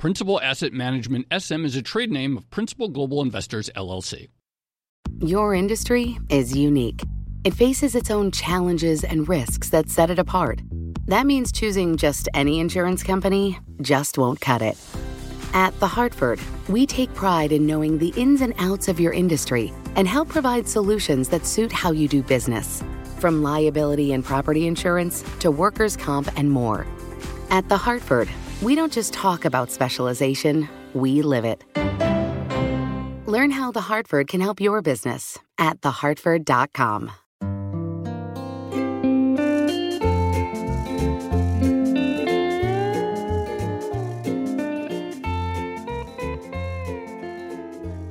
Principal Asset Management SM is a trade name of Principal Global Investors LLC. Your industry is unique. It faces its own challenges and risks that set it apart. That means choosing just any insurance company just won't cut it. At The Hartford, we take pride in knowing the ins and outs of your industry and help provide solutions that suit how you do business. From liability and property insurance to workers' comp and more. At The Hartford, we don't just talk about specialization, we live it. Learn how The Hartford can help your business at thehartford.com.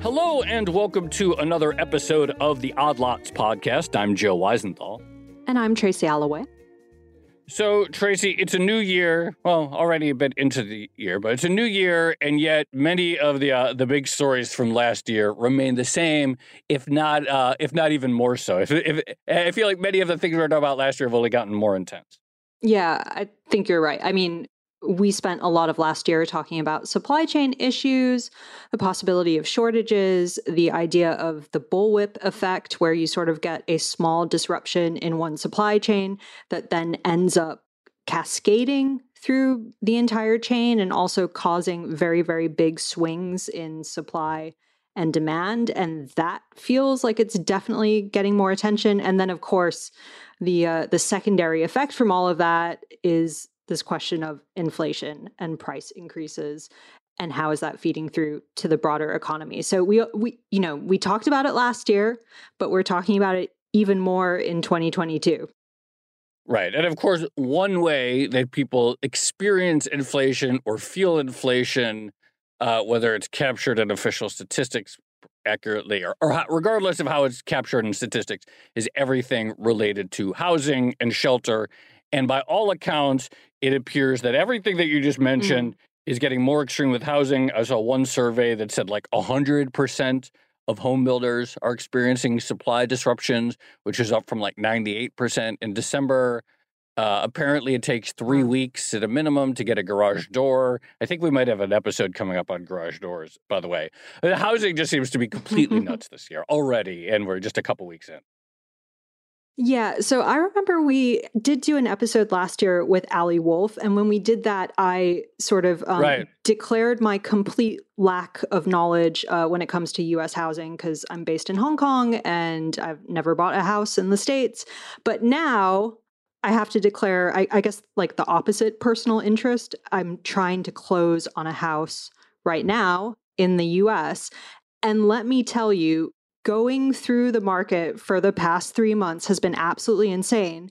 Hello, and welcome to another episode of the Odd Lots podcast. I'm Joe Weisenthal. And I'm Tracy Alloway. So, Tracy, it's a new year. Well, already a bit into the year, but it's a new year, and yet many of the uh, the big stories from last year remain the same, if not uh, if not even more so. If, if I feel like many of the things we were talking about last year have only gotten more intense. Yeah, I think you're right. I mean, we spent a lot of last year talking about supply chain issues, the possibility of shortages, the idea of the bullwhip effect, where you sort of get a small disruption in one supply chain that then ends up cascading through the entire chain and also causing very, very big swings in supply and demand. And that feels like it's definitely getting more attention. And then, of course, the uh, the secondary effect from all of that is this question of inflation and price increases and how is that feeding through to the broader economy so we we you know we talked about it last year but we're talking about it even more in 2022 Right. And of course, one way that people experience inflation or feel inflation, uh, whether it's captured in official statistics accurately or, or how, regardless of how it's captured in statistics, is everything related to housing and shelter. And by all accounts, it appears that everything that you just mentioned mm. is getting more extreme with housing. I saw one survey that said like 100% of home builders are experiencing supply disruptions, which is up from like 98% in December. Uh, apparently, it takes three weeks at a minimum to get a garage door. I think we might have an episode coming up on garage doors, by the way. The housing just seems to be completely nuts this year already, and we're just a couple weeks in. Yeah. So I remember we did do an episode last year with Ali Wolf. And when we did that, I sort of um, right. declared my complete lack of knowledge uh, when it comes to US housing because I'm based in Hong Kong and I've never bought a house in the States. But now I have to declare, I, I guess, like the opposite personal interest. I'm trying to close on a house right now in the US. And let me tell you, going through the market for the past three months has been absolutely insane.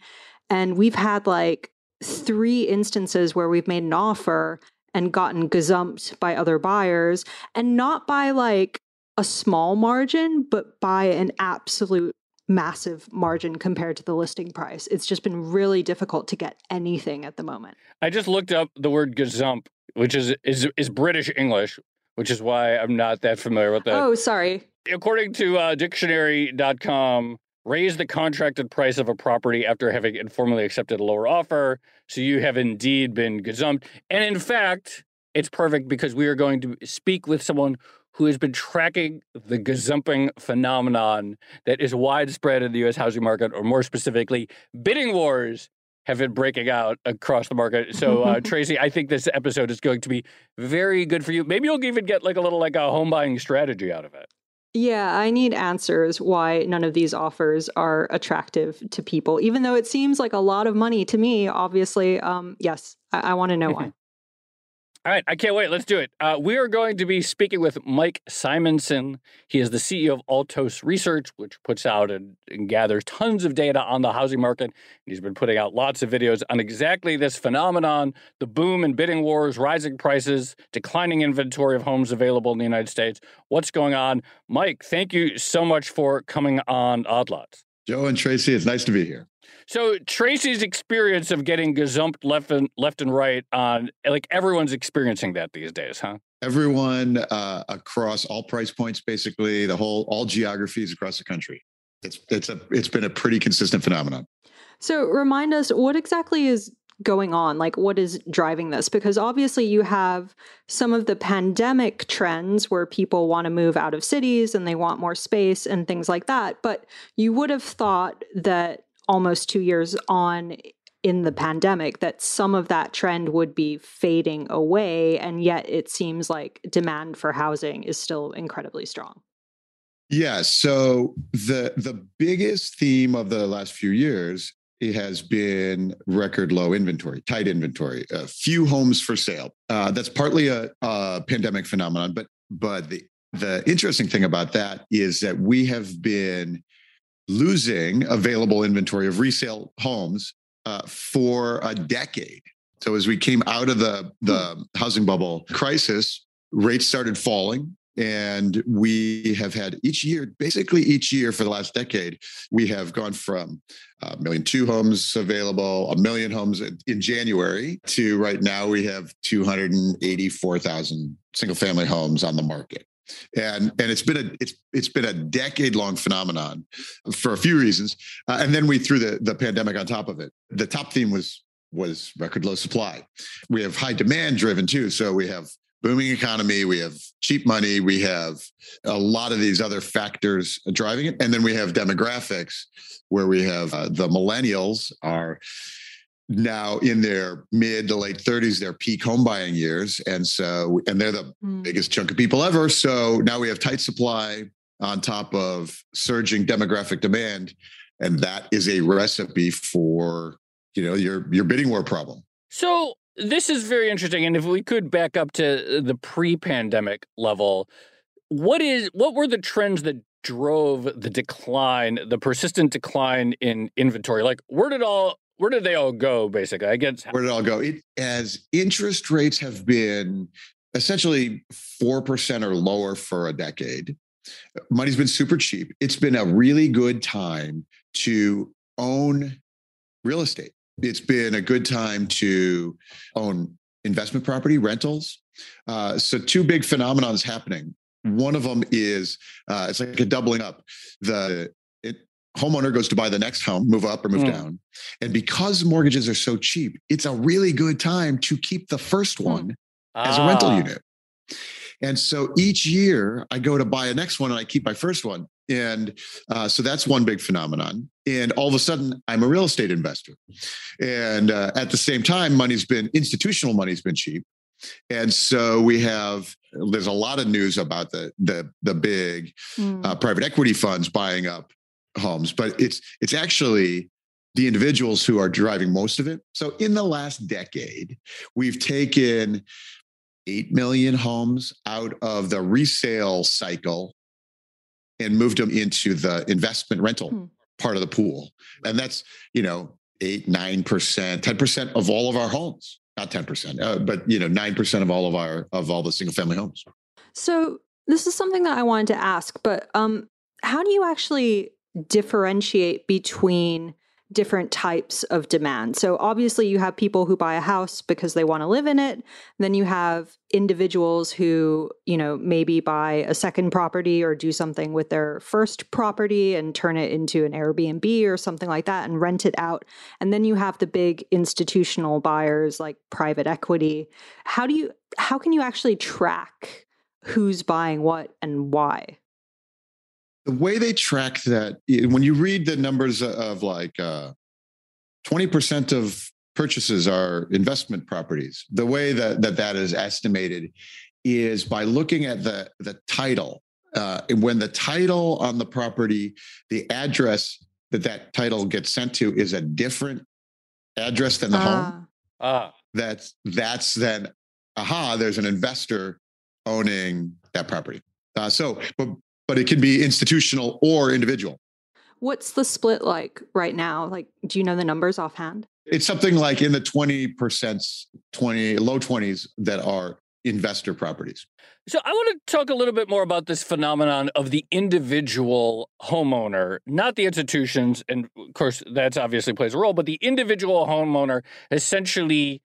And we've had like three instances where we've made an offer and gotten gazumped by other buyers, and not by like a small margin, but by an absolute massive margin compared to the listing price. It's just been really difficult to get anything at the moment. I just looked up the word gazump, which is is is British English, which is why I'm not that familiar with that. Oh, sorry according to uh, dictionary.com, raise the contracted price of a property after having informally accepted a lower offer. So you have indeed been gazumped. And in fact, it's perfect because we are going to speak with someone who has been tracking the gazumping phenomenon that is widespread in the US housing market, or more specifically, bidding wars have been breaking out across the market. So, uh, Tracy, I think this episode is going to be very good for you. Maybe you'll even get like a little like a home buying strategy out of it. Yeah, I need answers why none of these offers are attractive to people, even though it seems like a lot of money to me. Obviously, um, yes, I, I want to know why. All right, I can't wait. Let's do it. Uh, we are going to be speaking with Mike Simonsen. He is the CEO of Altos Research, which puts out and, and, gathers tons of data on the housing market. And he's been putting out lots of videos on exactly this phenomenon the boom in bidding wars, rising prices, declining inventory of homes available in the United States. What's going on? Mike, thank you so much for coming on Odd Lots. Joe and Tracy, it's nice to be here. So Tracy's experience of getting gazumped left and left and right on like everyone's experiencing that these days, huh? Everyone uh, across all price points, basically the whole all geographies across the country. It's it's a it's been a pretty consistent phenomenon. So remind us what exactly is going on? Like, what is driving this? Because obviously, you have some of the pandemic trends where people want to move out of cities and they want more space and things like that. But you would have thought that almost two years on in the pandemic that some of that trend would be fading away and yet it seems like demand for housing is still incredibly strong yeah so the the biggest theme of the last few years it has been record low inventory tight inventory a few homes for sale uh, that's partly a, a pandemic phenomenon but but the the interesting thing about that is that we have been losing available inventory of resale homes uh, for a decade. So as we came out of the the housing bubble crisis, rates started falling. And we have had each year, basically each year for the last decade, we have gone from a million two homes available, a million homes in January, to right now we have 284,000 single family homes on the market. And and it's been a it's it's been a decade long phenomenon for a few reasons. Uh, and then we threw the the pandemic on top of it. The top theme was was record low supply. We have high demand driven too. So we have booming economy we have cheap money we have a lot of these other factors driving it and then we have demographics where we have uh, the millennials are now in their mid to late 30s, their peak home buying years. And so, and they're the mm. biggest chunk of people ever. So now we have tight supply on top of surging demographic demand. And that is a recipe for, you know, your your bidding war problem. So this is very interesting. And if we could back up to the pre-pandemic level, what is what were the trends that drove the decline, the persistent decline in inventory? Like where did all where did they all go? Basically, I guess where did it all go? It as interest rates have been essentially four percent or lower for a decade. Money's been super cheap. It's been a really good time to own real estate. It's been a good time to own investment property, rentals. Uh, so, two big phenomenons happening. One of them is uh, it's like a doubling up. The homeowner goes to buy the next home, move up or move mm. down. And because mortgages are so cheap, it's a really good time to keep the first hmm. one as a rental ah. unit. And so each year I go to buy a next one and I keep my first one. And uh, so that's one big phenomenon. And all of a sudden, I'm a real estate investor. And uh, at the same time, money's been institutional money's been cheap. And so we have there's a lot of news about the the the big mm. uh, private equity funds buying up homes, but it's it's actually the individuals who are driving most of it. So in the last decade, we've taken 8 million homes out of the resale cycle and moved them into the investment rental hmm. part of the pool. And that's, you know, 8, 9%, 10% of all of our homes. Not 10%, uh, but you know, 9% of all of our of all the single family homes. So this is something that I wanted to ask, but um how do you actually differentiate between different types of demand. So obviously you have people who buy a house because they want to live in it. Then you have individuals who, you know, maybe buy a second property or do something with their first property and turn it into an Airbnb or something like that and rent it out. And then you have the big institutional buyers like private equity. How do you how can you actually track who's buying what and why? The way they track that when you read the numbers of like uh, 20% of purchases are investment properties the way that that, that is estimated is by looking at the the title uh, and when the title on the property the address that that title gets sent to is a different address than the home uh. that's that's then aha, there's an investor owning that property. Uh, so, but but it can be institutional or individual. What's the split like right now? Like, do you know the numbers offhand? It's something like in the 20%, 20, low 20s that are investor properties. So I want to talk a little bit more about this phenomenon of the individual homeowner, not the institutions. And of course, that's obviously plays a role, but the individual homeowner essentially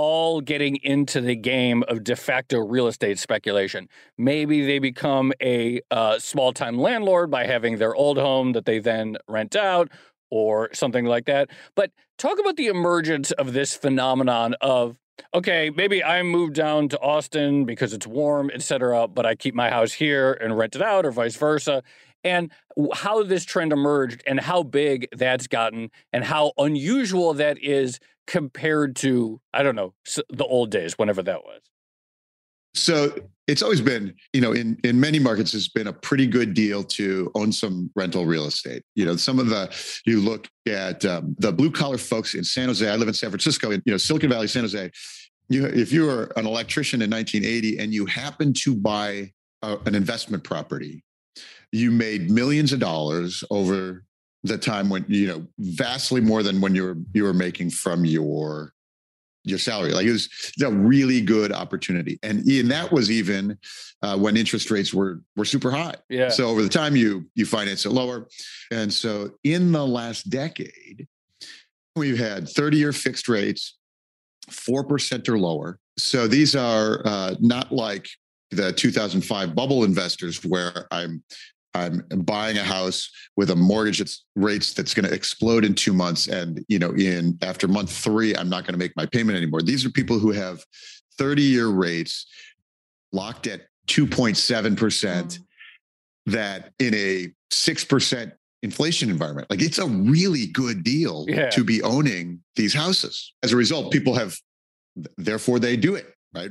all getting into the game of de facto real estate speculation. Maybe they become a uh, small time landlord by having their old home that they then rent out or something like that. But talk about the emergence of this phenomenon of okay, maybe I moved down to Austin because it's warm, etc., but I keep my house here and rent it out or vice versa. And how this trend emerged and how big that's gotten and how unusual that is compared to, I don't know, the old days, whenever that was. So it's always been, you know, in in many markets, it's been a pretty good deal to own some rental real estate. You know, some of the you look at um, the blue collar folks in San Jose. I live in San Francisco, in you know Silicon Valley, San Jose. You, if you were an electrician in 1980 and you happened to buy a, an investment property, you made millions of dollars over the time when you know vastly more than when you were you were making from your your salary. Like it was a really good opportunity, and and that was even uh, when interest rates were were super high. Yeah. So over the time you you finance it lower, and so in the last decade, we've had thirty year fixed rates, four percent or lower. So these are uh, not like the 2005 bubble investors where I'm I'm buying a house with a mortgage that's rates that's going to explode in two months. And, you know, in after month three, I'm not going to make my payment anymore. These are people who have 30 year rates locked at 2.7% mm. that in a 6% inflation environment. Like it's a really good deal yeah. to be owning these houses. As a result, people have, therefore they do it, right?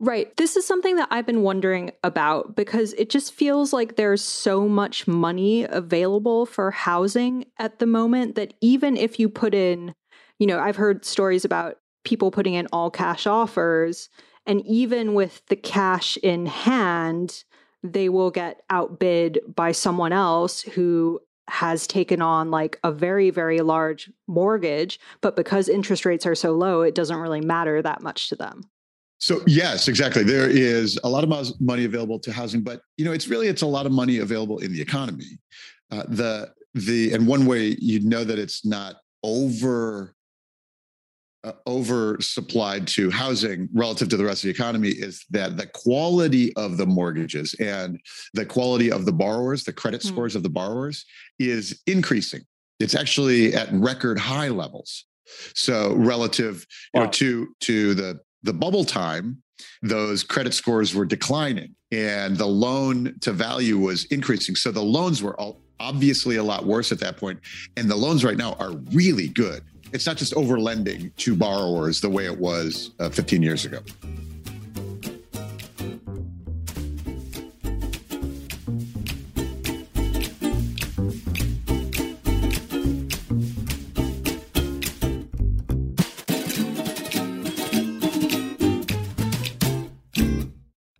Right. This is something that I've been wondering about because it just feels like there's so much money available for housing at the moment that even if you put in, you know, I've heard stories about people putting in all cash offers, and even with the cash in hand, they will get outbid by someone else who has taken on like a very, very large mortgage. But because interest rates are so low, it doesn't really matter that much to them. So yes, exactly. There is a lot of money available to housing, but you know, it's really it's a lot of money available in the economy. Uh, the the and one way you know that it's not over uh, over supplied to housing relative to the rest of the economy is that the quality of the mortgages and the quality of the borrowers, the credit mm. scores of the borrowers, is increasing. It's actually at record high levels. So relative wow. you know, to to the the bubble time, those credit scores were declining and the loan to value was increasing. So the loans were all obviously a lot worse at that point, And the loans right now are really good. It's not just over lending to borrowers the way it was uh, 15 years ago.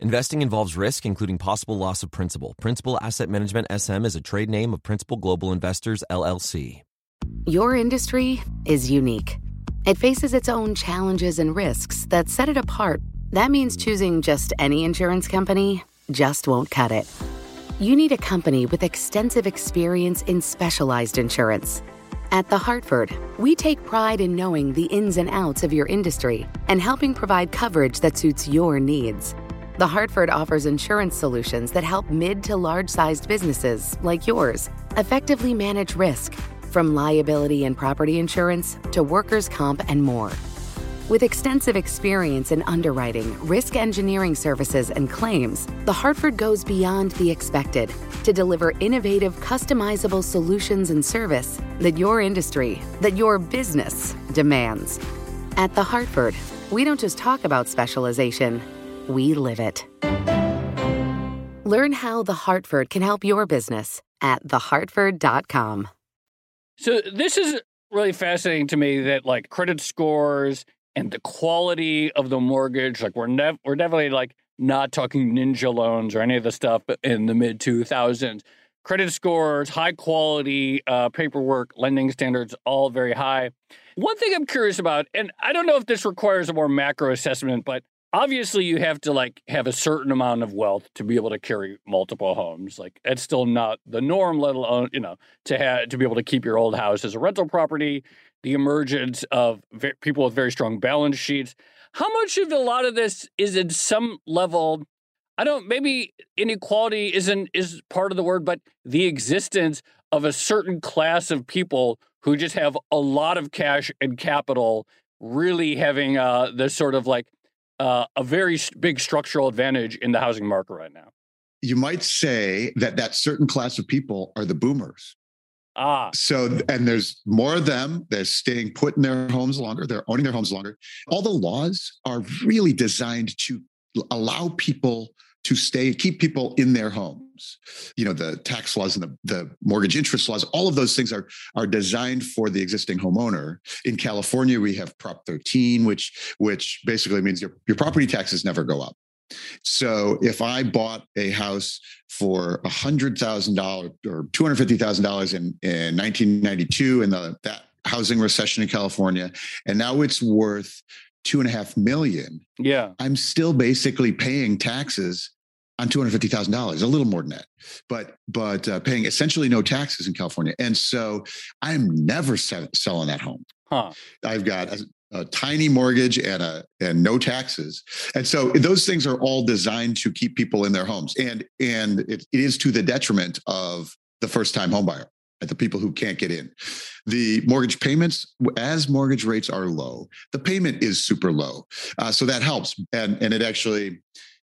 Investing involves risk, including possible loss of principal. Principal Asset Management SM is a trade name of Principal Global Investors, LLC. Your industry is unique. It faces its own challenges and risks that set it apart. That means choosing just any insurance company just won't cut it. You need a company with extensive experience in specialized insurance. At The Hartford, we take pride in knowing the ins and outs of your industry and helping provide coverage that suits your needs. The Hartford offers insurance solutions that help mid to large sized businesses like yours effectively manage risk, from liability and property insurance to workers' comp and more. With extensive experience in underwriting, risk engineering services, and claims, The Hartford goes beyond the expected to deliver innovative, customizable solutions and service that your industry, that your business demands. At The Hartford, we don't just talk about specialization, we live it. Learn how The Hartford can help your business at thehartford.com. So, this is really fascinating to me that like credit scores and the quality of the mortgage. Like we're never we're definitely like not talking ninja loans or any of the stuff in the mid 2000s. Credit scores, high quality uh, paperwork, lending standards, all very high. One thing I'm curious about, and I don't know if this requires a more macro assessment, but obviously you have to like have a certain amount of wealth to be able to carry multiple homes like it's still not the norm let alone you know to have to be able to keep your old house as a rental property the emergence of people with very strong balance sheets. How much of a lot of this is in some level? I don't. Maybe inequality isn't is part of the word, but the existence of a certain class of people who just have a lot of cash and capital, really having uh, this sort of like uh, a very big structural advantage in the housing market right now. You might say that that certain class of people are the boomers. Ah. So, and there's more of them. They're staying put in their homes longer. They're owning their homes longer. All the laws are really designed to allow people to stay, keep people in their homes. You know, the tax laws and the, the mortgage interest laws, all of those things are, are designed for the existing homeowner. In California, we have Prop 13, which, which basically means your, your property taxes never go up. So if I bought a house for a hundred thousand dollars or two hundred fifty thousand dollars in in 1992 in the that housing recession in California, and now it's worth two and a half million. Yeah, I'm still basically paying taxes on two hundred fifty thousand dollars, a little more than that, but but uh, paying essentially no taxes in California, and so I'm never selling that home. Huh. I've got a tiny mortgage and a and no taxes. And so those things are all designed to keep people in their homes. And and it, it is to the detriment of the first time homebuyer the people who can't get in. The mortgage payments as mortgage rates are low the payment is super low. Uh, so that helps. And and it actually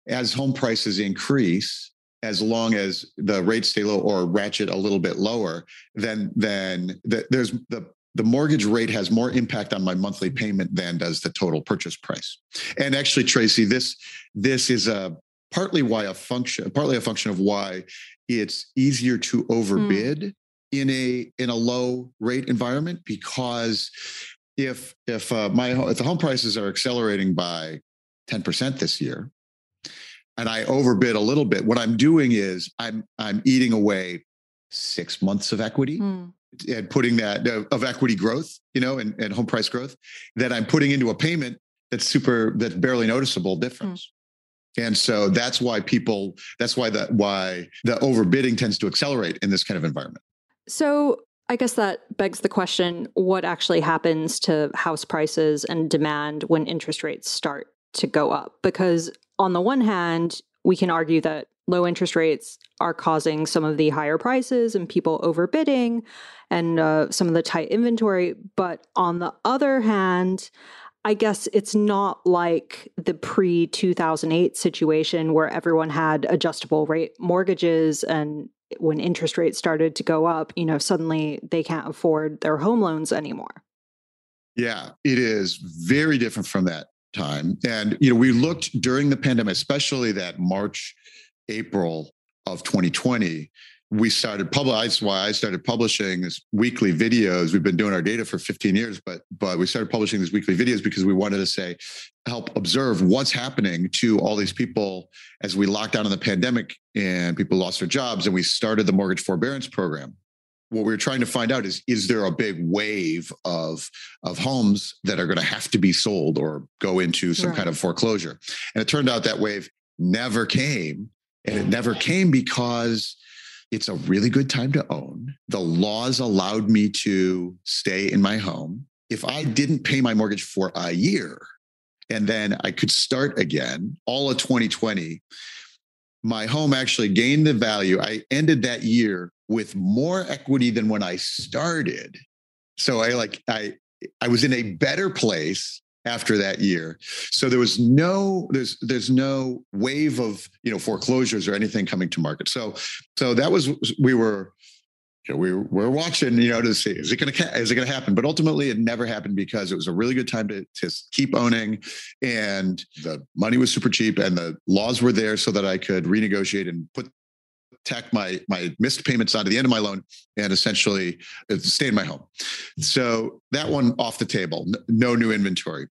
as home prices increase as long as the rates stay low or ratchet a little bit lower, then then the, there's the the mortgage rate has more impact on my monthly payment than does the total purchase price. And actually, Tracy, this this is a partly why a function, partly a function of why it's easier to overbid mm. in a in a low rate environment because if if uh, my if the home prices are accelerating by 10% this year and I overbid a little bit, what I'm doing is I'm I'm eating away six months of equity. Mm and putting that uh, of equity growth, you know, and, and home price growth that I'm putting into a payment that's super, that's barely noticeable difference. Mm. And so that's why people, that's why the, why the overbidding tends to accelerate in this kind of environment. So I guess that begs the question what actually happens to house prices and demand when interest rates start to go up? Because on the one hand, we can argue that low interest rates are causing some of the higher prices and people overbidding and uh, some of the tight inventory. But on the other hand, I guess it's not like the pre 2008 situation where everyone had adjustable rate mortgages and when interest rates started to go up, you know, suddenly they can't afford their home loans anymore. Yeah, it is very different from that time. And, you know, we looked during the pandemic, especially that March, April of 2020, we started publish. That's why I started publishing this weekly videos. We've been doing our data for 15 years, but but we started publishing these weekly videos because we wanted to say, help observe what's happening to all these people as we locked down in the pandemic and people lost their jobs, and we started the mortgage forbearance program what we are trying to find out is is there a big wave of of homes that are going to have to be sold or go into some right. kind of foreclosure? And it turned out that wave never came and it never came because it's a really good time to own. The laws allowed me to stay in my home. If i didn't pay my mortgage for a year and then i could start again all of 2020 my home actually gained the value i ended that year with more equity than when I started. So I like I I was in a better place after that year. So there was no there's there's no wave of you know foreclosures or anything coming to market. So so that was we were you know, we were watching, you know, to see is it going to is it going to happen? But ultimately, it never happened because it was a really good time to to keep owning, and the money was super cheap, and the laws were there so that I could renegotiate and put tack my my missed payments onto the end of my loan and essentially uh, stay in my home. So that one off the table, no new inventory.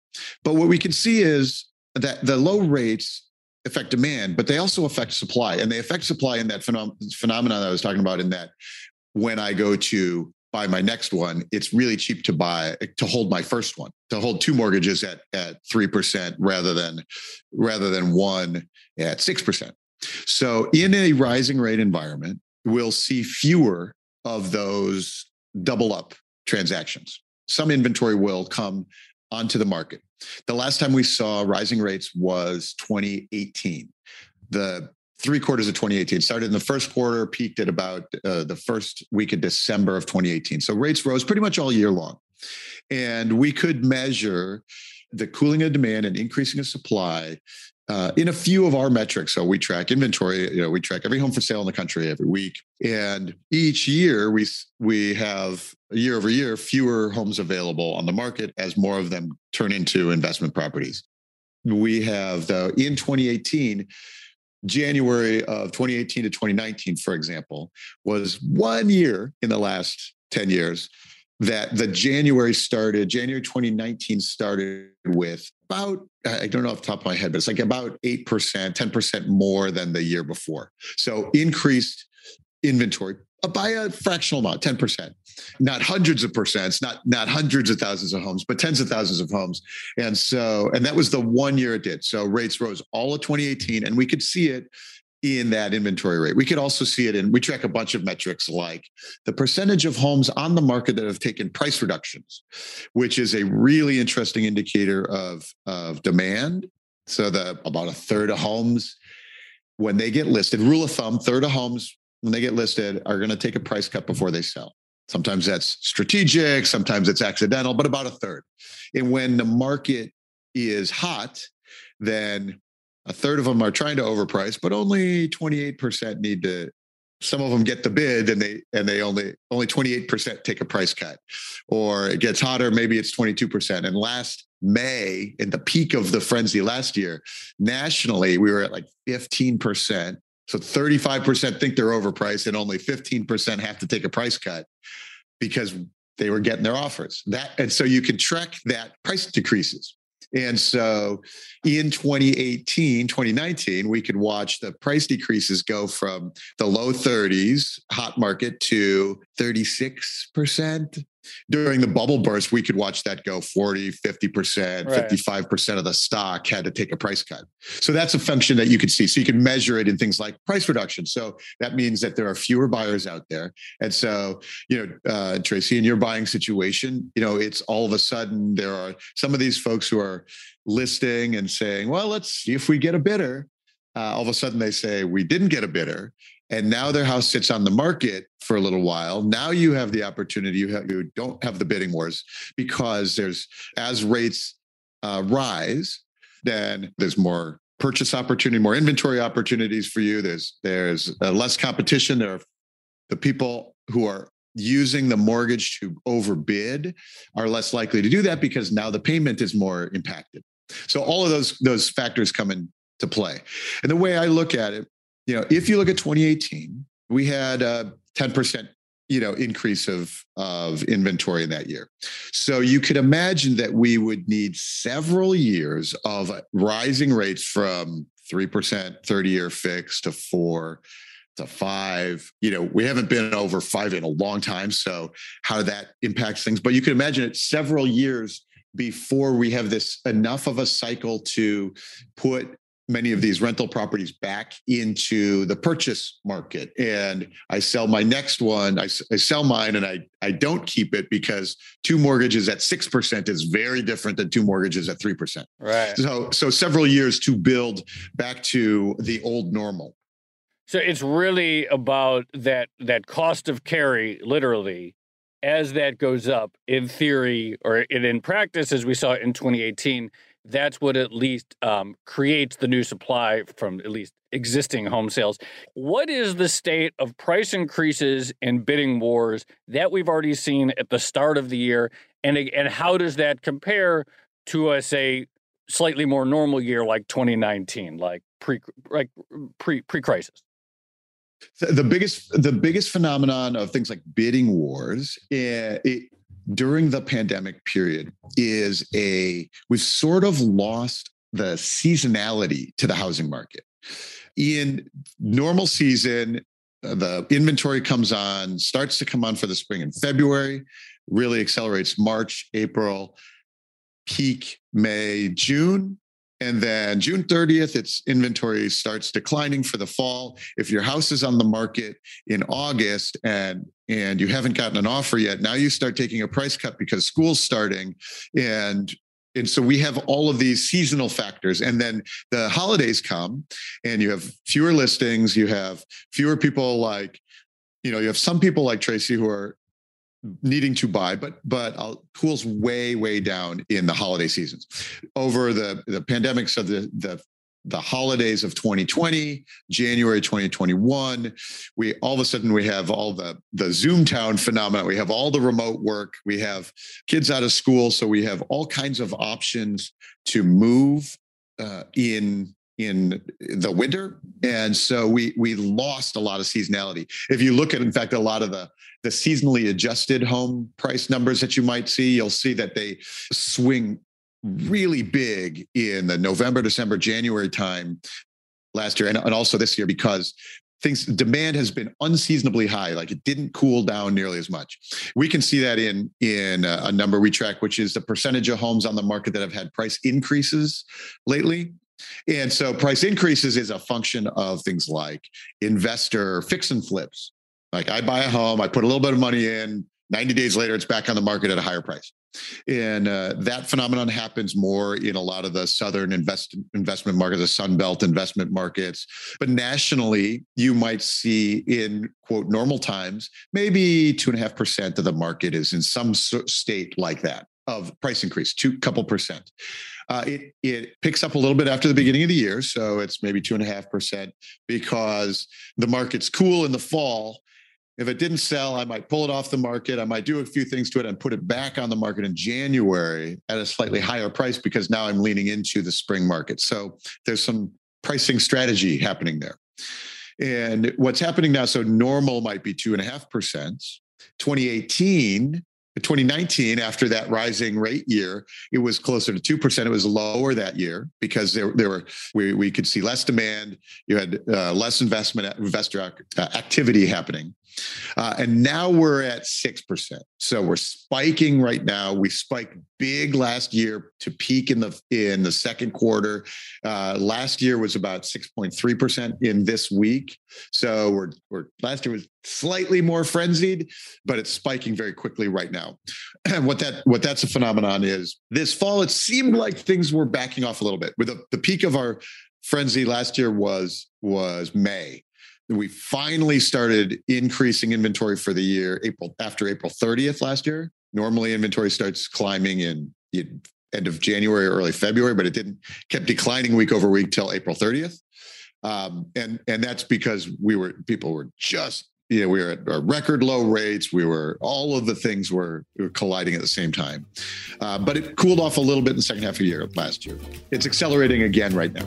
But what we can see is that the low rates affect demand, but they also affect supply, and they affect supply in that phenom- phenomenon I was talking about. In that, when I go to buy my next one, it's really cheap to buy to hold my first one, to hold two mortgages at at three percent rather than rather than one at six percent. So, in a rising rate environment, we'll see fewer of those double up transactions. Some inventory will come onto the market. The last time we saw rising rates was 2018. The three quarters of 2018 started in the first quarter, peaked at about uh, the first week of December of 2018. So rates rose pretty much all year long. And we could measure the cooling of demand and increasing of supply uh, in a few of our metrics. So we track inventory. You know, we track every home for sale in the country every week, and each year we we have year over year fewer homes available on the market as more of them turn into investment properties. We have the in 2018. January of 2018 to 2019, for example, was one year in the last 10 years that the January started, January 2019 started with about, I don't know off the top of my head, but it's like about 8%, 10% more than the year before. So increased inventory Uh, by a fractional amount, 10%, not hundreds of percents, not, not hundreds of thousands of homes, but tens of thousands of homes. And so, and that was the one year it did. So rates rose all of 2018 and we could see it in that inventory rate. We could also see it in, we track a bunch of metrics like the percentage of homes on the market that have taken price reductions, which is a really interesting indicator of, of demand. So the about a third of homes when they get listed, rule of thumb, third of homes when they get listed are going to take a price cut before they sell. Sometimes that's strategic, sometimes it's accidental, but about a third. And when the market is hot, then a third of them are trying to overprice, but only 28% need to some of them get the bid and they and they only only 28% take a price cut or it gets hotter maybe it's 22% and last may in the peak of the frenzy last year nationally we were at like 15% so 35% think they're overpriced and only 15% have to take a price cut because they were getting their offers. That and so you can track that price decreases. And so in 2018, 2019, we could watch the price decreases go from the low 30s hot market to 36%, during the bubble burst, we could watch that go 40, 50%, right. 55% of the stock had to take a price cut. So that's a function that you could see. So you can measure it in things like price reduction. So that means that there are fewer buyers out there. And so, you know, uh, Tracy, in your buying situation, you know, it's all of a sudden there are some of these folks who are listing and saying, well, let's see if we get a bidder. Uh, all of a sudden they say, we didn't get a bidder and now their house sits on the market for a little while. Now you have the opportunity you, have, you don't have the bidding wars because there's as rates uh, rise then there's more purchase opportunity more inventory opportunities for you. There's there's uh, less competition. There are the people who are using the mortgage to overbid are less likely to do that because now the payment is more impacted. So all of those those factors come into play. And the way i look at it you know, if you look at 2018, we had a 10% you know increase of of inventory in that year. So you could imagine that we would need several years of rising rates from 3% 30 year fixed to 4 to 5 you know we haven't been over 5 in a long time so how that impacts things. But you can imagine it several years before we have this enough of a cycle to put many of these rental properties back into the purchase market. And i sell my next one i, I sell mine and I, I don't keep it because two mortgages at 6% is very different than two mortgages at 3% right. So so several years to build back to the old normal. So it's really about that that cost of carry literally. As that goes up, in theory or in practice, as we saw in 2018, that's what at least um, creates the new supply from at least existing home sales. What is the state of price increases and bidding wars that we've already seen at the start of the year, and and how does that compare to a say slightly more normal year like 2019, like pre like pre pre crisis? The biggest the biggest phenomenon of things like bidding wars eh, during the pandemic period is a we've sort of lost the seasonality to the housing market. In normal season, the inventory comes on, starts to come on for the spring in February, really accelerates March, April, peak May, June, and then June 30th, its inventory starts declining for the fall. If your house is on the market in August and and you haven't gotten an offer yet, now you start taking a price cut because school's starting. And and so we have all of these seasonal factors and then the holidays come and you have fewer listings you have fewer people like you know you have some people like tracy who are needing to buy, but but uh, cools way way down in the holiday seasons. Over the the pandemics of the the the holidays of 2020 january 2021 we all of a sudden we have all the the zoom town phenomena. We have all the remote work. We have kids out of school. So we have all kinds of options to move uh, in in the winter. And so we we lost a lot of seasonality. If you look at in fact a lot of the the seasonally adjusted home price numbers that you might see you'll see that they swing really big in the november december january time last year and, and also this year because things demand has been unseasonably high. Like it didn't cool down nearly as much. We can see that in in uh, a number we track which is the percentage of homes on the market that have had price increases lately and so price increases is a function of things like investor fix and flips. Like I buy a home, I put a little bit of money in, 90 days later, it's back on the market at a higher price. And uh, that phenomenon happens more in a lot of the southern invest, investment markets, the Sun Belt investment markets. But nationally, you might see in quote normal times, maybe two and a half percent of the market is in some state like that of price increase, two couple percent. Uh, it it picks up a little bit after the beginning of the year, so it's maybe two and a half percent because the market's cool in the fall. If it didn't sell, I might pull it off the market. I might do a few things to it and put it back on the market in January at a slightly higher price because now I'm leaning into the spring market. So there's some pricing strategy happening there. And what's happening now, so normal might be two and a half percent. 2018 2019, after that rising rate year, it was closer to 2%. It was lower that year because there, there were, we, we could see less demand. You had uh, less investment, investor uh, activity happening. Uh, and now we're at 6%. So we're spiking right now. We spiked big last year to peak in the in the second quarter. Uh, last year was about 6.3% in this week. So we're we're last year was slightly more frenzied, but it's spiking very quickly right now. And what that what that's a phenomenon is this fall, it seemed like things were backing off a little bit. With the, the peak of our frenzy last year was was May we finally started increasing inventory for the year April after April 30th last year. Normally inventory starts climbing in end of January or early February, but it didn't kept declining week over week till April 30th. Um, and and that's because we were people were just you know, we were at our record low rates. We were all of the things were, were colliding at the same time, uh, but it cooled off a little bit in the second half of the year last year. It's accelerating again right now.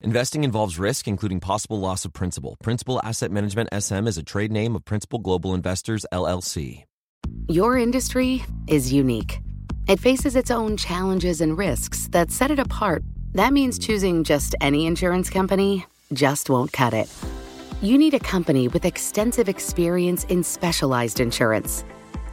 Investing involves risk, including possible loss of principal. Principal Asset Management SM is a trade name of Principal Global Investors, LLC. Your industry is unique. It faces its own challenges and risks that set it apart. That means choosing just any insurance company just won't cut it. You need a company with extensive experience in specialized insurance.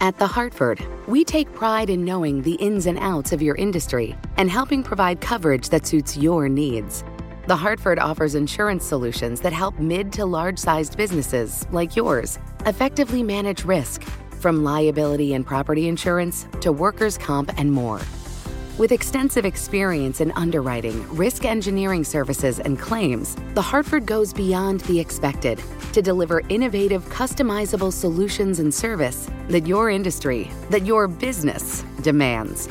At The Hartford, we take pride in knowing the ins and outs of your industry and helping provide coverage that suits your needs. The Hartford offers insurance solutions that help mid to large sized businesses like yours effectively manage risk from liability and property insurance to workers' comp and more. With extensive experience in underwriting, risk engineering services, and claims, The Hartford goes beyond the expected to deliver innovative, customizable solutions and service that your industry, that your business demands.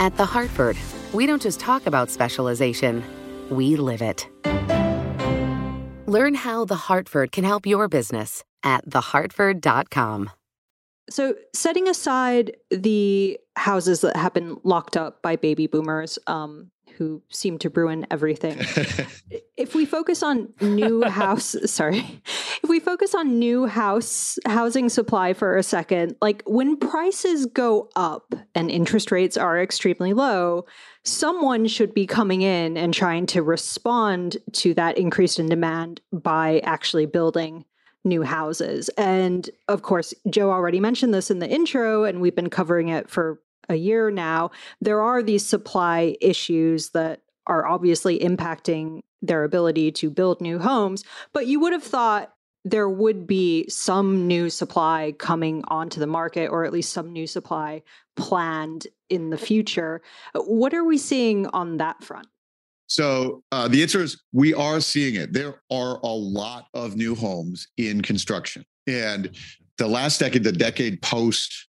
At The Hartford, we don't just talk about specialization, we live it. Learn how The Hartford can help your business at thehartford.com. So, setting aside the houses that have been locked up by baby boomers um, who seem to ruin everything, if we focus on new house, sorry, if we focus on new house housing supply for a second, like when prices go up and interest rates are extremely low, someone should be coming in and trying to respond to that increase in demand by actually building new houses. And of course, Joe already mentioned this in the intro, and we've been covering it for a year now. There are these supply issues that are obviously impacting their ability to build new homes, but you would have thought there would be some new supply coming onto the market, or at least some new supply planned in the future. What are we seeing on that front? So uh, the answer is we are seeing it. There are a lot of new homes in construction. And the last decade, the decade post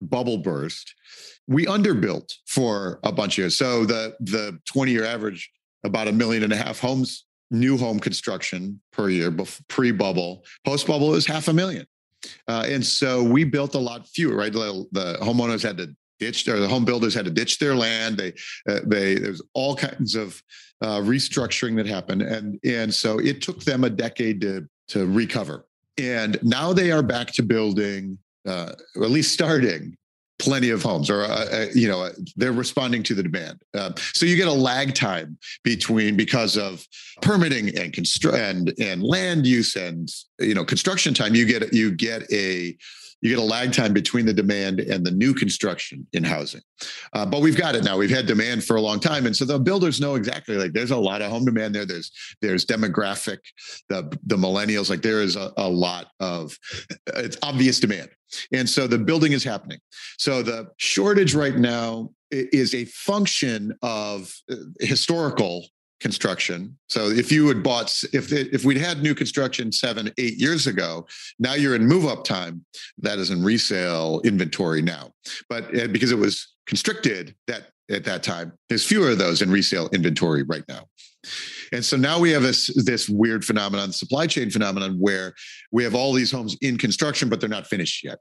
bubble burst, we underbuilt for a bunch of years. So the the 20 year average, about a million and a half homes, new home construction per year, pre bubble. Post bubble is half a million. Uh, and so we built a lot fewer, right? The, the homeowners had to ditch or the home builders had to ditch their land they uh, they there's all kinds of uh, restructuring that happened and and so it took them a decade to to recover and now they are back to building uh, or at least starting plenty of homes or uh, uh you know they're responding to the demand uh, so you get a lag time between because of permitting and constru- and and land use and you know construction time you get you get a you get a lag time between the demand and the new construction in housing. Uh, but we've got it now. We've had demand for a long time, and so the builders know exactly. Like, there's a lot of home demand there. There's there's demographic, the the millennials. Like, there is a, a lot of it's obvious demand, and so the building is happening. So the shortage right now is a function of uh, historical construction. So if you had bought, if if we'd had new construction seven, eight years ago, now you're in move up time. That is in resale inventory now, but uh, because it was constricted that at that time, there's fewer of those in resale inventory right now. And so now we have this this weird phenomenon, supply chain phenomenon, where we have all these homes in construction, but they're not finished yet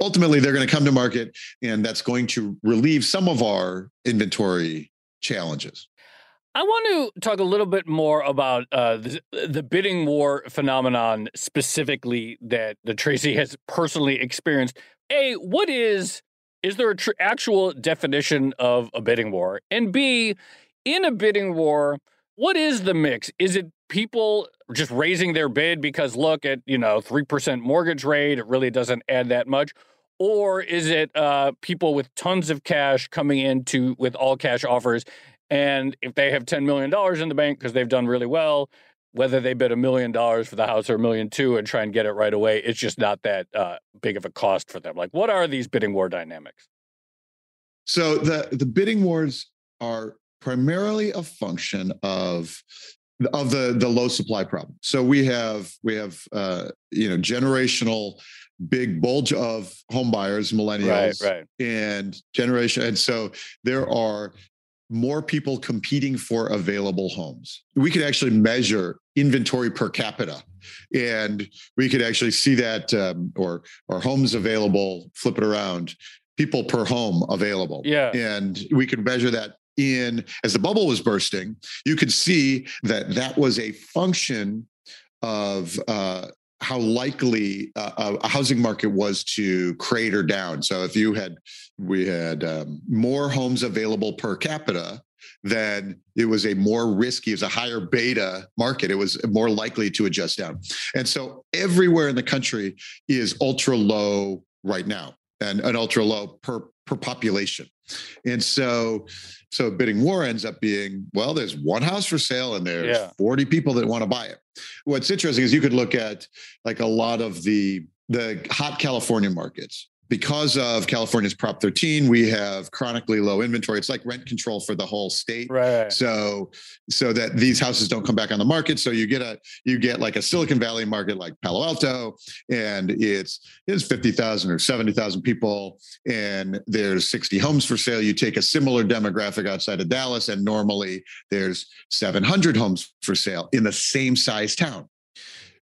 ultimately they're going to come to market and that's going to relieve some of our inventory challenges I want to talk a little bit more about uh, the, the, bidding war phenomenon specifically that the Tracy has personally experienced. A, what is is there a tr- actual definition of a bidding war? And B, in a bidding war, what is the mix? Is it people just raising their bid because look at you know three percent mortgage rate? It really doesn't add that much. Or is it uh, people with tons of cash coming into with all cash offers and if they have $10 million in the bank because they've done really well, whether they bid a million dollars for the house or a million two and try and get it right away, it's just not that uh, big of a cost for them. Like, what are these bidding war dynamics? So the the bidding wars are primarily a function of of the the low supply problem. So we have we have uh, you know generational big bulge of home buyers, millennials, right, right. and generation, and so there are more people competing for available homes. We could actually measure inventory per capita, and we could actually see that, um, or or homes available. Flip it around, people per home available. Yeah, and we could measure that in as the bubble was bursting. You could see that that was a function of uh, how likely uh, a housing market was to crater down. So if you had we had um, more homes available per capita, then it was a more risky, it was a higher beta market. It was more likely to adjust down. And so everywhere in the country is ultra low right now and an ultra low per per population. And so so bidding war ends up being, well, there's one house for sale and there's yeah. 40 people that want to buy it. What's interesting is you could look at like a lot of the the hot California markets because of California's Prop 13, we have chronically low inventory. It's like rent control for the whole state. Right. So so that these houses don't come back on the market. So you get a you get like a Silicon Valley market like Palo Alto, and it's it's 50,000 or 70,000 people, and there's 60 homes for sale. You take a similar demographic outside of Dallas, and normally there's 700 homes for sale in the same size town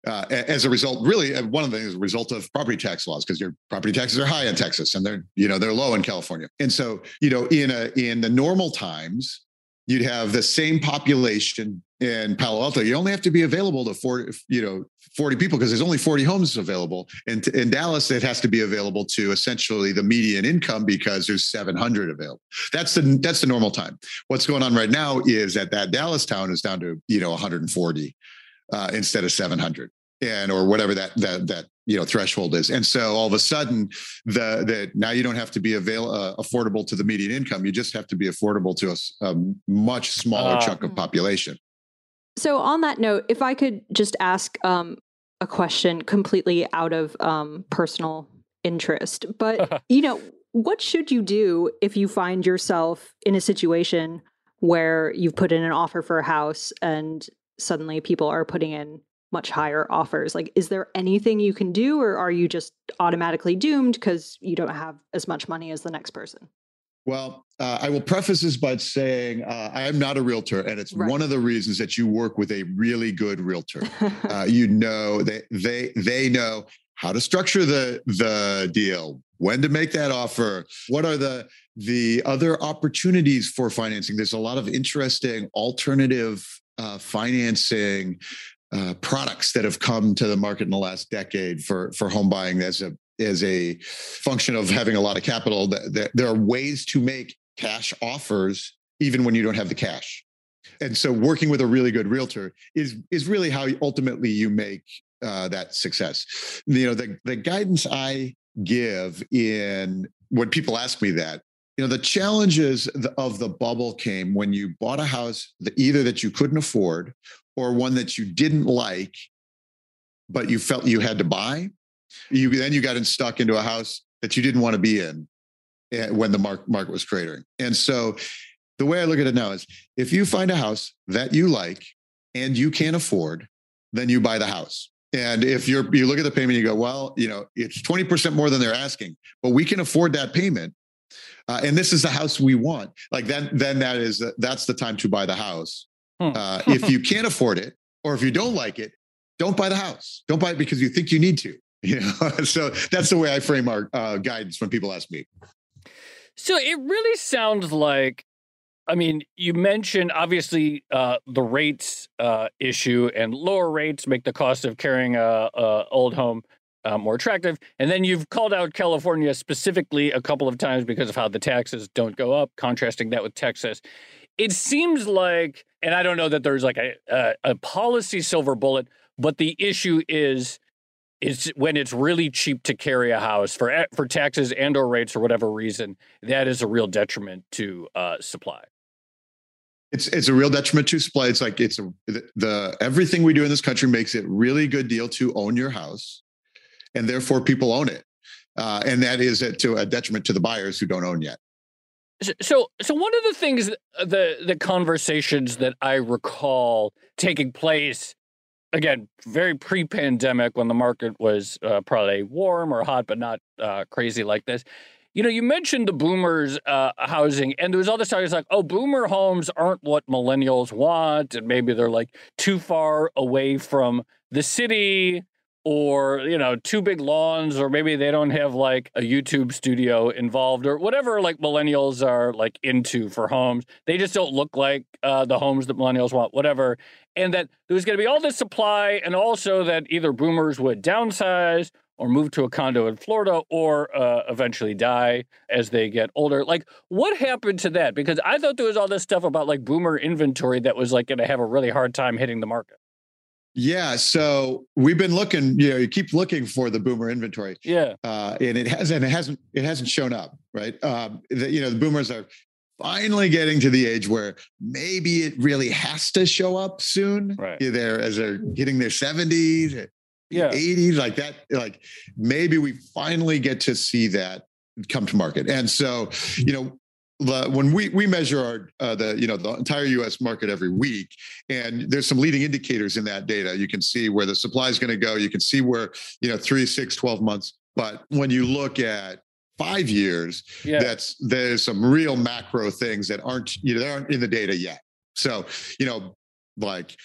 uh, as a result, really, uh, one of the things a result of property tax laws, because your property taxes are high in Texas and they're, you know, they're low in California. And so, you know, in a in the normal times, you'd have the same population in Palo Alto. You only have to be available to 40, you know, 40 people because there's only 40 homes available. And in Dallas, it has to be available to essentially the median income because there's 700 available. That's the that's the normal time. What's going on right now is that that Dallas town is down to you know 140 uh, instead of 700 and or whatever that that that you know threshold is. And so all of a sudden the that now you don't have to be avail uh, affordable to the median income. You just have to be affordable to a, a much smaller uh, chunk of population. So on that note if i could just ask um, a question completely out of um, personal interest but you know what should you do if you find yourself in a situation where you've put in an offer for a house and suddenly people are putting in much higher offers. Like, is there anything you can do, or are you just automatically doomed because you don't have as much money as the next person? Well, uh, I will preface this by saying uh, I am not a realtor, and it's right. one of the reasons that you work with a really good realtor. uh, you know, they they they know how to structure the the deal, when to make that offer, what are the the other opportunities for financing. There's a lot of interesting alternative uh, financing uh, products that have come to the market in the last decade for for home buying as a as a function of having a lot of capital. That, that there are ways to make cash offers even when you don't have the cash. And so, working with a really good realtor is is really how ultimately you make uh, that success. You know, the the guidance I give in when people ask me that you know the challenges of the bubble came when you bought a house that either that you couldn't afford or one that you didn't like but you felt you had to buy. You then you got stuck into a house that you didn't want to be in eh, when the market was cratering. And so the way i look at it now is if you find a house that you like and you can't afford then you buy the house. And if you're you look at the payment you go well you know it's 20% more than they're asking but we can afford that payment uh, and this is the house we want. Like then then that is that's the time to buy the house. Hmm. uh, if you can't afford it or if you don't like it don't buy the house. Don't buy it because you think you need to you know? So that's the way i frame our uh, guidance when people ask me. So it really sounds like I mean, you mentioned obviously uh, the rates uh, issue, and lower rates make the cost of carrying a, a old home uh, more attractive. And then you've called out California specifically a couple of times because of how the taxes don't go up, contrasting that with Texas. It seems like, and I don't know that there's like a, a, a policy silver bullet, but the issue is is when it's really cheap to carry a house for eh, for taxes and or rates or whatever reason, that is a real detriment to uh, supply. It's it's a real detriment to supply. It's like it's a the, the everything we do in this country makes it really good deal to own your house and therefore people own it. Uh, and that is to a detriment to the buyers who don't own yet. So, so one of the things, the the conversations that I recall taking place, again, very pre-pandemic when the market was uh, probably warm or hot, but not uh, crazy like this. You know, you mentioned the boomers uh, housing, and there was all this talk. It's like, oh, boomer homes aren't what millennials want, and maybe they're like too far away from the city or you know two big lawns or maybe they don't have like a youtube studio involved or whatever like millennials are like into for homes. They just don't look like uh, the homes that millennials want whatever. And that there's going to be all this supply and also that either boomers would downsize or move to a condo in florida or uh, eventually die as they get older. Like what happened to that? Because i thought there was all this stuff about like boomer inventory that was like going to have a really hard time hitting the market yeah, so we've been looking. You know, you keep looking for the boomer inventory. Yeah, uh, and it hasn't. It hasn't. It hasn't shown up. Right. Um, the, you know, the boomers are finally getting to the age where maybe it really has to show up soon. Right. There as they're hitting their seventies, yeah, eighties, like that. Like maybe we finally get to see that come to market. And so, you know, when we we measure our uh, the you know the entire U.S. market every week, and there's some leading indicators in that data. You can see where the supply is going to go. You can see where you know three, six, 12 months. But when you look at five years, yeah. that's there's some real macro things that aren't you know they aren't in the data yet. So you know like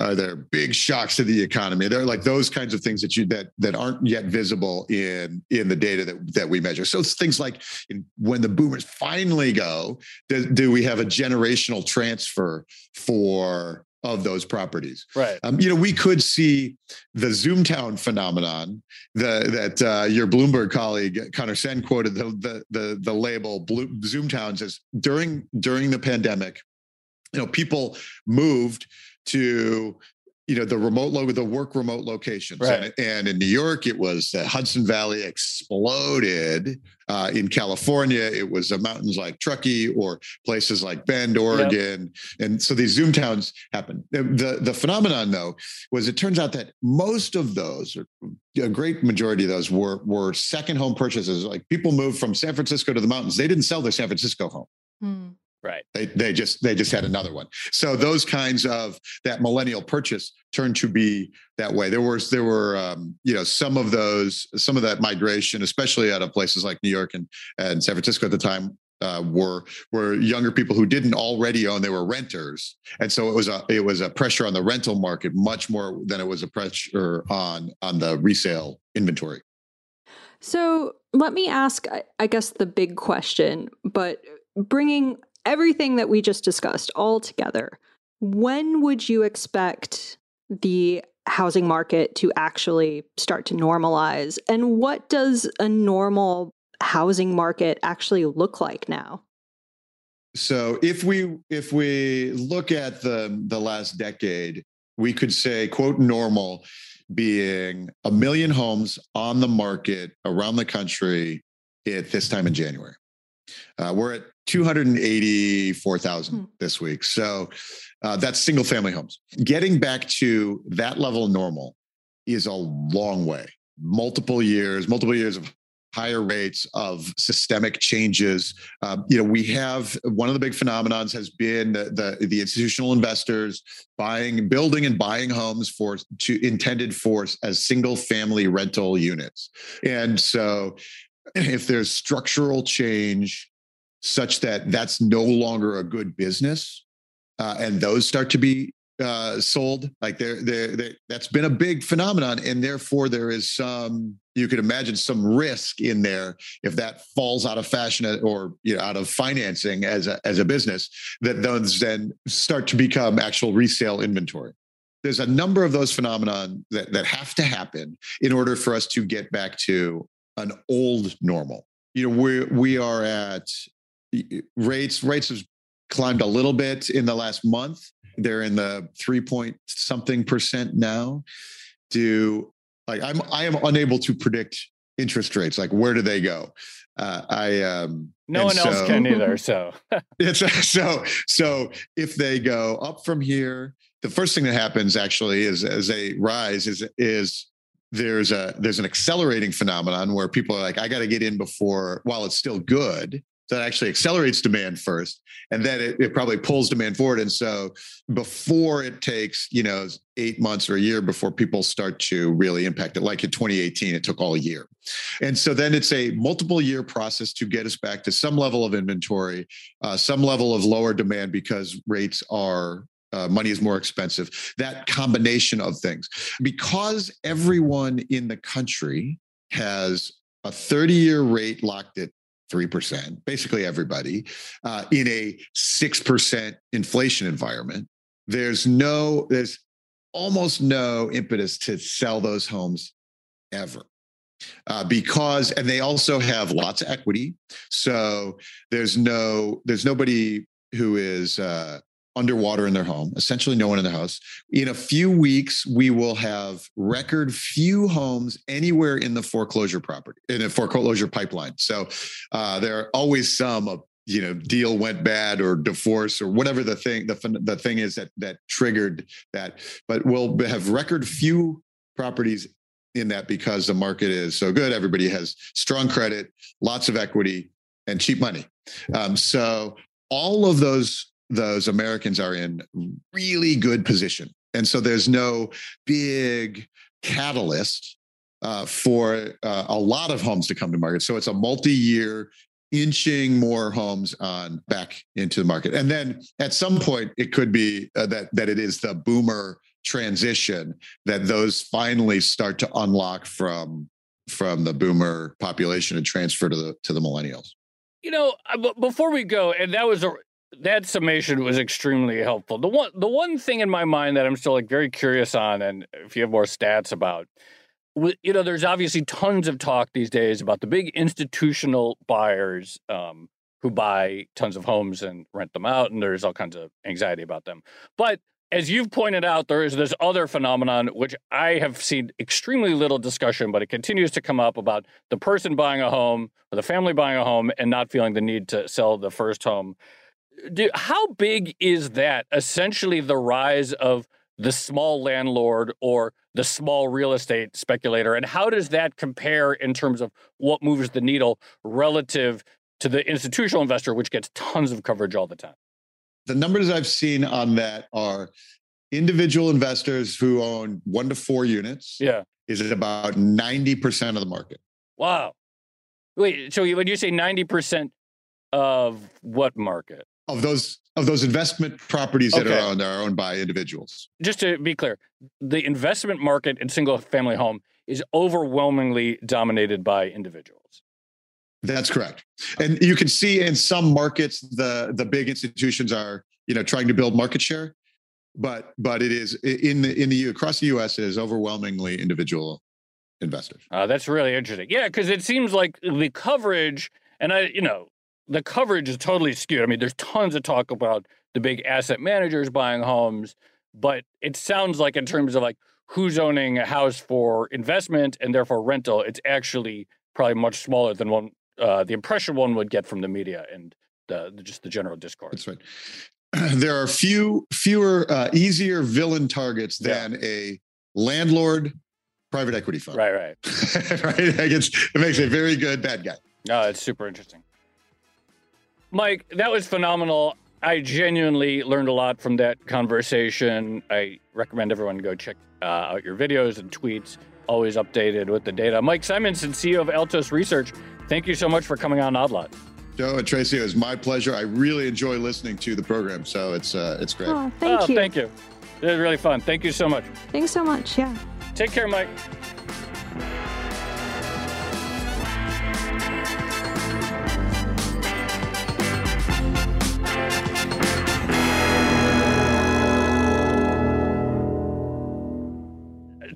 are there big shocks to the economy there are like those kinds of things that you that that aren't yet visible in in the data that that we measure so it's things like when the boomers finally go do, do we have a generational transfer for of those properties. Right. Um, you know, we could see the Zoomtown phenomenon. The that uh, your Bloomberg colleague Conor Sen quoted the the the, the label Blue, Zoomtowns as during during the pandemic you know people moved to you know the remote logo the work remote locations. Right. and, and, in new york it was uh, hudson valley exploded. Uh, in california it was the mountains like truckee or places like bend oregon. Yep. and so these zoom towns happened. The, the phenomenon though was it turns out that most of those or a great majority of those were were second home purchases. Like people moved from san francisco to the mountains. They didn't sell their san francisco home. Hmm. Right. They, they just they just had another one. So those kinds of that millennial purchase turned to be that way. There was there were um, you know some of those some of that migration, especially out of places like New York and and San Francisco at the time, uh, were were younger people who didn't already own; they were renters, and so it was a it was a pressure on the rental market much more than it was a pressure on on the resale inventory. So let me ask, I guess, the big question, but bringing everything that we just discussed all together, when would you expect the housing market to actually start to normalize? And what does a normal housing market actually look like now? So if we if we look at the the last decade, we could say quote normal being a million homes on the market around the country at this time in January. Uh, we're at 284,000 hmm. this week. So uh, that's single family homes. Getting back to that level of normal is a long way. Multiple years, multiple years of higher rates of systemic changes. Uh, you know, we have one of the big phenomenons has been the, the, the institutional investors buying, building, and buying homes for to intended for as single family rental units. And so, if there's structural change such that that's no longer a good business uh, and those start to be uh, sold. Like they're, they're, that's been a big phenomenon and therefore there is some you could imagine some risk in there if that falls out of fashion or you know out of financing as a as a business that those then start to become actual resale inventory. There's a number of those phenomenon that, that have to happen in order for us to get back to an old normal. You know we we are at rates rates have climbed a little bit in the last month. They're in the three point something percent now. Do like I'm I am unable to predict interest rates. Like where do they go? Uh, I um, no one so, else can either. So it's so so if they go up from here, the first thing that happens actually is as they rise is is there's a there's an accelerating phenomenon where people are like, I got to get in before while it's still good that actually accelerates demand first and then it, it, probably pulls demand forward and so before it takes you know eight months or a year before people start to really impact it like in 2018 it took all year and so then it's a multiple year process to get us back to some level of inventory uh, some level of lower demand because rates are uh, money is more expensive. That combination of things, because everyone in the country has a 30 year rate locked at 3%, basically everybody, uh, in a 6% inflation environment, there's no, there's almost no impetus to sell those homes ever. Uh, because and they also have lots of equity so there's no there's nobody who is uh, underwater in their home, essentially no one in the house. In a few weeks, we will have record few homes anywhere in the foreclosure property, in a foreclosure pipeline. So uh, there are always some uh, you know deal went bad or divorce or whatever the thing the, the thing is that that triggered that but we'll have record few properties in that because the market is so good everybody has strong credit lots of equity and cheap money um, so all of those those Americans are in really good position. And so there's no big catalyst uh, for uh, a lot of homes to come to market. So it's a multi-year inching more homes on back into the market. And then at some point, it could be uh, that that it is the boomer transition that those finally start to unlock from from the boomer population and transfer to the to the millennials. You know, before we go, and that was a that summation was extremely helpful. The one the one thing in my mind that I'm still like very curious on, and if you have more stats about, you know, there's obviously tons of talk these days about the big institutional buyers um, who buy tons of homes and rent them out, and there's all kinds of anxiety about them. But as you've pointed out, there is this other phenomenon which I have seen extremely little discussion, but it continues to come up about the person buying a home or the family buying a home and not feeling the need to sell the first home do, how big is that? Essentially, the rise of the small landlord or the small real estate speculator, and how does that compare in terms of what moves the needle relative to the institutional investor, which gets tons of coverage all the time? The numbers I've seen on that are individual investors who own one to four units. Yeah, is it about ninety percent of the market? Wow. Wait, so when you say ninety percent of what market? Of those of those investment properties that okay. are owned are owned by individuals. Just to be clear, the investment market in single family home is overwhelmingly dominated by individuals. That's correct. And you can see in some markets the the big institutions are, you know, trying to build market share, but but it is in the in the across the US it is overwhelmingly individual investors. Uh, that's really interesting. Yeah, because it seems like the coverage and I, you know, the coverage is totally skewed. I mean, there's tons of talk about the big asset managers buying homes, but it sounds like in terms of like who's owning a house for investment and therefore rental, it's actually probably much smaller than one uh, the impression one would get from the media and the, the just the general discourse. That's right. There are few fewer uh, easier villain targets than yeah. a landlord private equity fund. Right, right, right. It, it makes a very good bad guy. No, it's super interesting. Mike, that was phenomenal. I genuinely learned a lot from that conversation. I recommend everyone go check uh, out your videos and tweets, always updated with the data. Mike Simonsen, CEO of Altos Research, thank you so much for coming on Oddlot. Joe and Tracy, it was my pleasure. I really enjoy listening to the program, so it's uh, it's great. Oh, thank oh, you. Thank you. It was really fun. Thank you so much. Thanks so much. Yeah. Take care, Mike.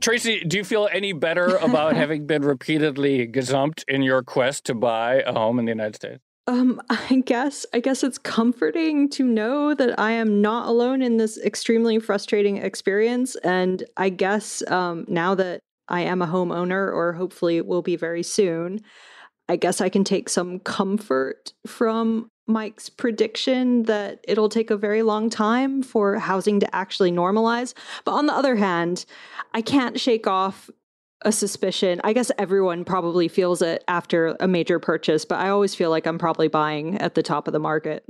Tracy, do you feel any better about having been repeatedly gazumped in your quest to buy a home in the United States? Um, I guess I guess it's comforting to know that I am not alone in this extremely frustrating experience. And I guess um, now that I am a homeowner, or hopefully will be very soon, I guess I can take some comfort from Mike's prediction that it'll take a very long time for housing to actually normalize. But on the other hand, I can't shake off a suspicion. I guess everyone probably feels it after a major purchase, but I always feel like I'm probably buying at the top of the market.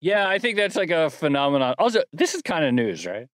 Yeah, I think that's like a phenomenon. Also, this is kind of news, right?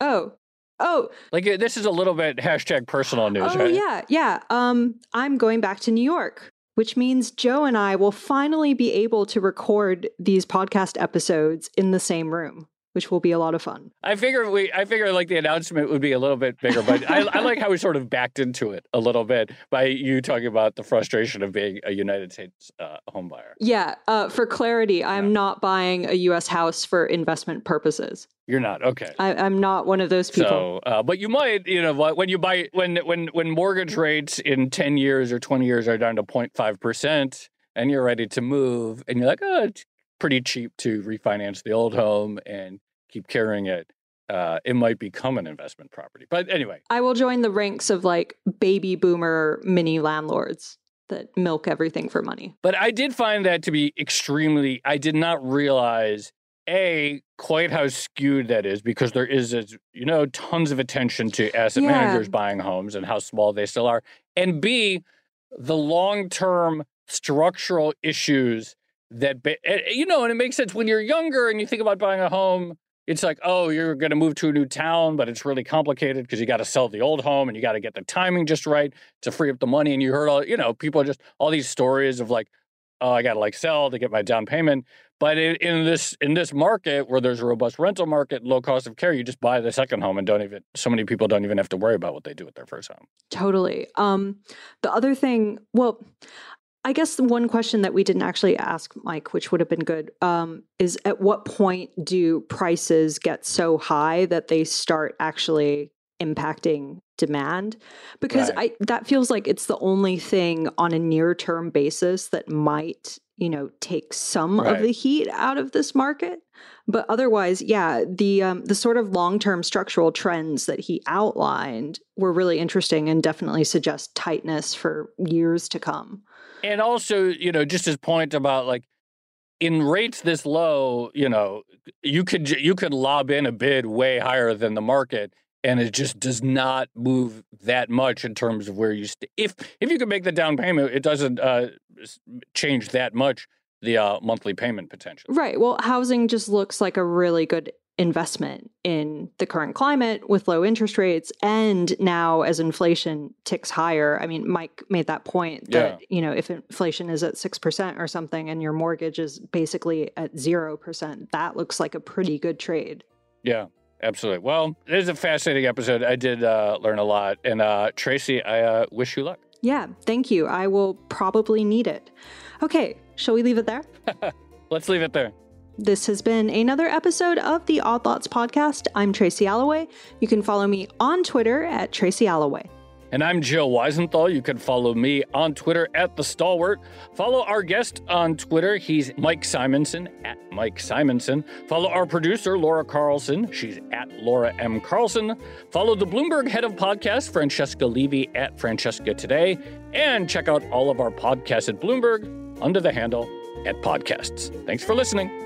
Oh, Oh, like uh, this is a little bit hashtag personal news, oh, right? yeah, yeah. Um, I'm going back to New York which means Joe and I will finally be able to record these podcast episodes in the same room. Which will be a lot of fun. I figure we, I figure like the announcement would be a little bit bigger, but I, I, like how we sort of backed into it a little bit by you talking about the frustration of being a United States uh, home buyer. Yeah. Uh, for clarity, I'm not buying a U.S. house for investment purposes. You're not okay. I, am not one of those people. So, uh, but you might, you know, when you buy when when when mortgage rates in ten years or twenty years are down to 0.5 percent, and you're ready to move, and you're like, oh, it's pretty cheap to refinance the old home and keep carrying it, uh, it might become an investment property. But anyway, I will join the ranks of like baby boomer mini landlords that milk everything for money. But I did find that to be extremely, I did not realize a quite how skewed that is because there is you know tons of attention to asset yeah. managers buying homes and how small they still are and b the long-term structural issues that you know and it makes sense when you're younger and you think about buying a home it's like, oh, you're going to move to a new town, but it's really complicated because you got to sell the old home and you got to get the timing just right to free up the money. And you heard all, you know, people just all these stories of like, oh, I got to like sell to get my down payment. But in, in, this in this market where there's a robust rental market, low cost of care, you just buy the second home and don't even. So many people don't even have to worry about what they do with their first home. Totally. Um, the other thing, well, I guess the one question that we didn't actually ask Mike, which would have been good, um, is at what point do prices get so high that they start actually impacting demand? Because right. I that feels like it's the only thing on a near term basis that might you know take some right. of the heat out of this market. But otherwise, yeah, the um, the sort of long term structural trends that he outlined were really interesting and definitely suggest tightness for years to come. And also, you know, just his point about like in rates this low, you know, you could you could lob in a bid way higher than the market, and it just does not move that much in terms of where you st- if if you can make the down payment, it doesn't uh, change that much the uh, monthly payment potential. Right. Well, housing just looks like a really good investment in the current climate with low interest rates and now as inflation ticks higher. I mean mike made that point that yeah. you know if inflation is at 6% or something and your mortgage is basically at 0% that looks like a pretty good trade. Yeah absolutely. Well it is a fascinating episode. I did uh, learn a lot. And uh, tracy i uh, wish you luck. Yeah thank you. I will probably need it. Okay shall we leave it there? Let's leave it there this has been another episode of the Odd Lots podcast. I'm Tracy Alloway. You can follow me on Twitter at Tracy Alloway. And I'm Joe Weisenthal. You can follow me on Twitter at The Stalwart. Follow our guest on Twitter. He's Mike Simonsen at Mike Simonsen. Follow our producer, Laura Carlson. She's at Laura M. Carlson. Follow the Bloomberg head of podcast, Francesca Levy at Francesca Today. And check out all of our podcasts at Bloomberg under the handle at Podcasts. Thanks for listening.